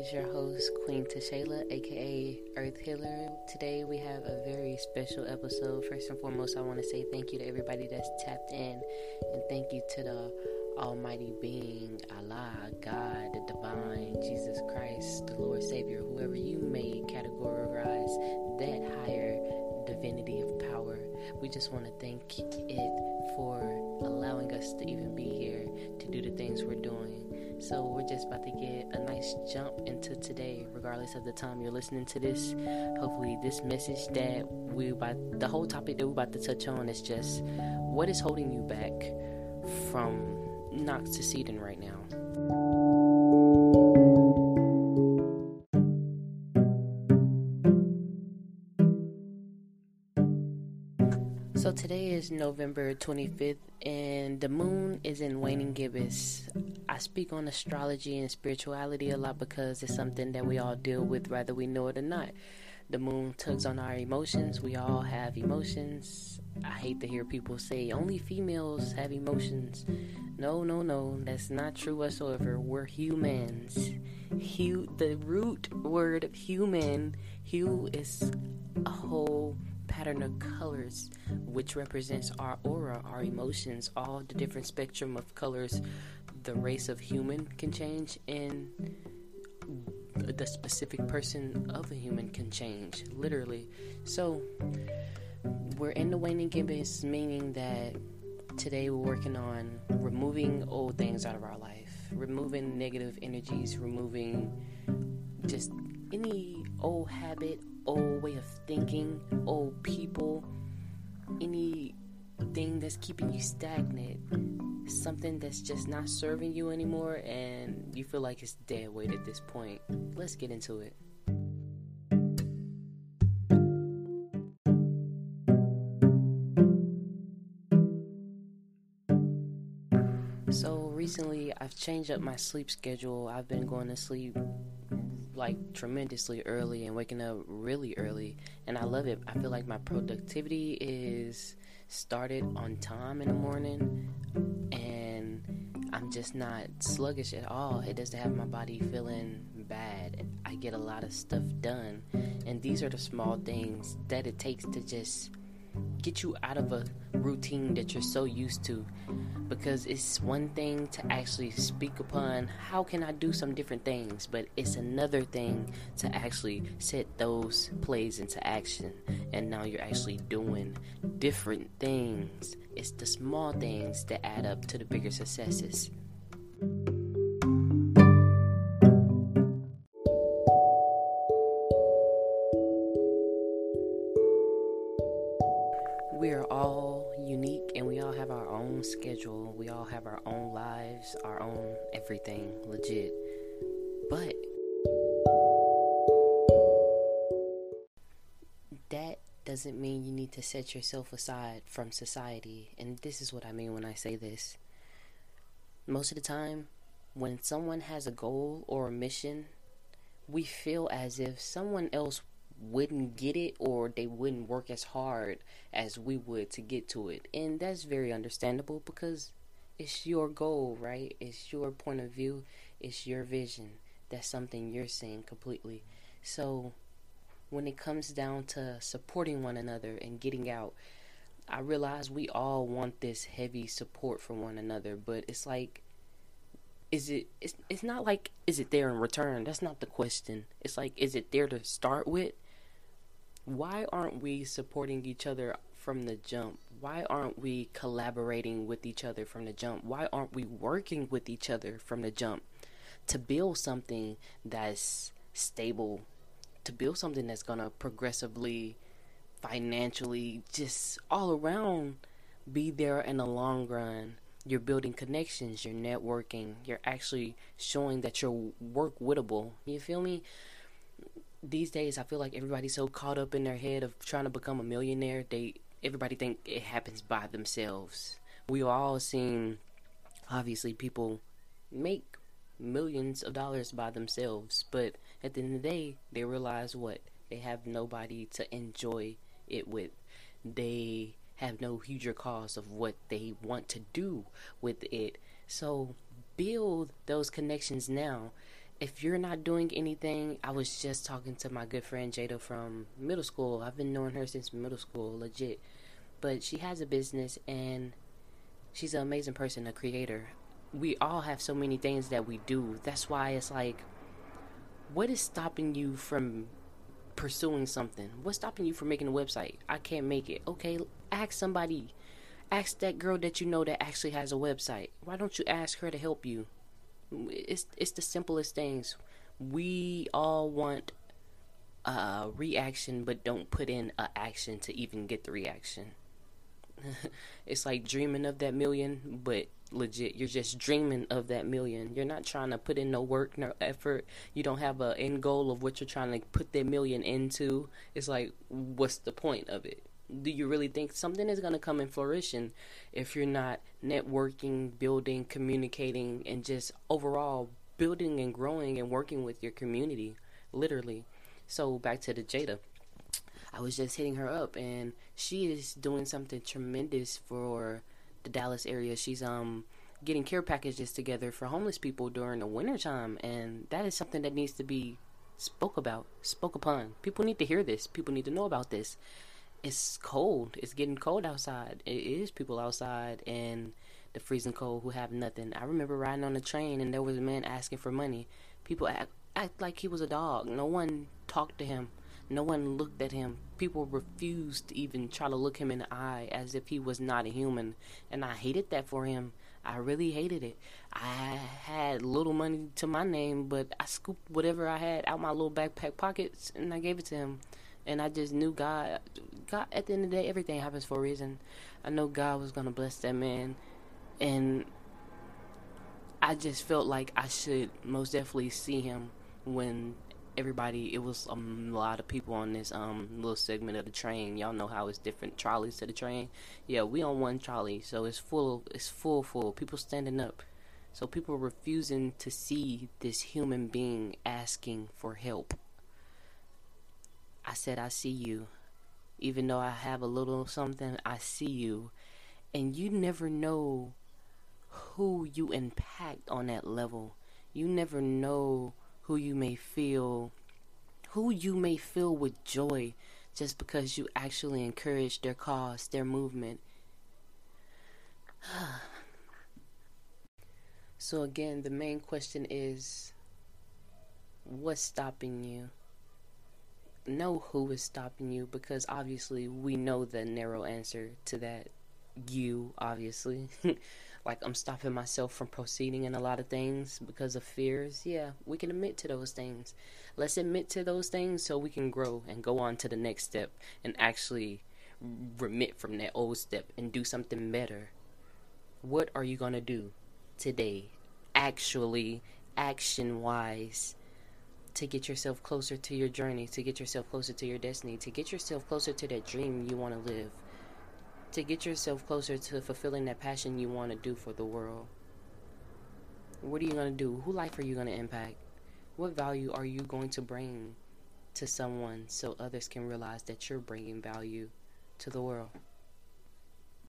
is your host, Queen Tashayla, aka Earth Healer. Today we have a very special episode. First and foremost, I want to say thank you to everybody that's tapped in, and thank you to the Almighty Being, Allah, God, the Divine, Jesus Christ, the Lord Savior, whoever you may categorize that higher divinity of power. We just want to thank it for allowing us to even be here to do the things we're doing. So we're just about to get a nice jump into today, regardless of the time you're listening to this. Hopefully, this message that we about the whole topic that we're about to touch on is just what is holding you back from not succeeding right now. Today is November 25th, and the moon is in waning gibbous. I speak on astrology and spirituality a lot because it's something that we all deal with, whether we know it or not. The moon tugs on our emotions. We all have emotions. I hate to hear people say only females have emotions. No, no, no, that's not true whatsoever. We're humans. Hu- the root word of human, hue is a whole pattern of colors which represents our aura, our emotions, all the different spectrum of colors the race of human can change and the specific person of a human can change, literally. So, we're in the waning gibbous, meaning that today we're working on removing old things out of our life, removing negative energies, removing just any old habit, old way of thinking, old people, anything that's keeping you stagnant something that's just not serving you anymore and you feel like it's dead weight at this point, let's get into it. So recently I've changed up my sleep schedule. I've been going to sleep like tremendously early and waking up really early and I love it. I feel like my productivity is started on time in the morning and I'm just not sluggish at all. It doesn't have my body feeling bad. I get a lot of stuff done. And these are the small things that it takes to just get you out of a routine that you're so used to because it's one thing to actually speak upon how can I do some different things, but it's another thing to actually set those plays into action. And now you're actually doing different things. It's the small things that add up to the bigger successes. We all have our own lives, our own everything, legit. But that doesn't mean you need to set yourself aside from society. And this is what I mean when I say this. Most of the time, when someone has a goal or a mission, we feel as if someone else wouldn't get it or they wouldn't work as hard as we would to get to it. And that's very understandable because it's your goal, right? It's your point of view, it's your vision. That's something you're seeing completely. So when it comes down to supporting one another and getting out, I realize we all want this heavy support from one another, but it's like is it it's, it's not like is it there in return that's not the question it's like is it there to start with why aren't we supporting each other from the jump? Why aren't we collaborating with each other from the jump? Why aren't we working with each other from the jump to build something that's stable, to build something that's going to progressively, financially, just all around be there in the long run? You're building connections, you're networking, you're actually showing that you're work wittable. You feel me? these days I feel like everybody's so caught up in their head of trying to become a millionaire. They everybody think it happens by themselves. We all seen obviously people make millions of dollars by themselves, but at the end of the day, they realize what they have nobody to enjoy it with. They have no future cause of what they want to do with it. So build those connections now if you're not doing anything, I was just talking to my good friend Jada from middle school. I've been knowing her since middle school, legit. But she has a business and she's an amazing person, a creator. We all have so many things that we do. That's why it's like, what is stopping you from pursuing something? What's stopping you from making a website? I can't make it. Okay, ask somebody. Ask that girl that you know that actually has a website. Why don't you ask her to help you? It's it's the simplest things. We all want a reaction, but don't put in a action to even get the reaction. it's like dreaming of that million, but legit, you're just dreaming of that million. You're not trying to put in no work, no effort. You don't have a end goal of what you're trying to put that million into. It's like, what's the point of it? Do you really think something is going to come in fruition if you're not networking, building, communicating, and just overall building and growing and working with your community, literally? So back to the Jada. I was just hitting her up, and she is doing something tremendous for the Dallas area. She's um getting care packages together for homeless people during the wintertime, and that is something that needs to be spoke about, spoke upon. People need to hear this. People need to know about this it's cold. It's getting cold outside. It is people outside and the freezing cold who have nothing. I remember riding on the train and there was a man asking for money. People act, act like he was a dog. No one talked to him. No one looked at him. People refused to even try to look him in the eye as if he was not a human. And I hated that for him. I really hated it. I had little money to my name, but I scooped whatever I had out my little backpack pockets and I gave it to him and I just knew God. God, at the end of the day, everything happens for a reason. I know God was gonna bless that man, and I just felt like I should most definitely see him when everybody. It was a lot of people on this um little segment of the train. Y'all know how it's different trolleys to the train. Yeah, we on one trolley, so it's full. It's full, full. People standing up. So people refusing to see this human being asking for help. I said, I see you. Even though I have a little something, I see you. And you never know who you impact on that level. You never know who you may feel, who you may feel with joy just because you actually encourage their cause, their movement. so, again, the main question is what's stopping you? Know who is stopping you because obviously we know the narrow answer to that. You, obviously. like, I'm stopping myself from proceeding in a lot of things because of fears. Yeah, we can admit to those things. Let's admit to those things so we can grow and go on to the next step and actually remit from that old step and do something better. What are you going to do today? Actually, action wise to get yourself closer to your journey, to get yourself closer to your destiny, to get yourself closer to that dream you want to live, to get yourself closer to fulfilling that passion you want to do for the world. What are you going to do? Who life are you going to impact? What value are you going to bring to someone so others can realize that you're bringing value to the world?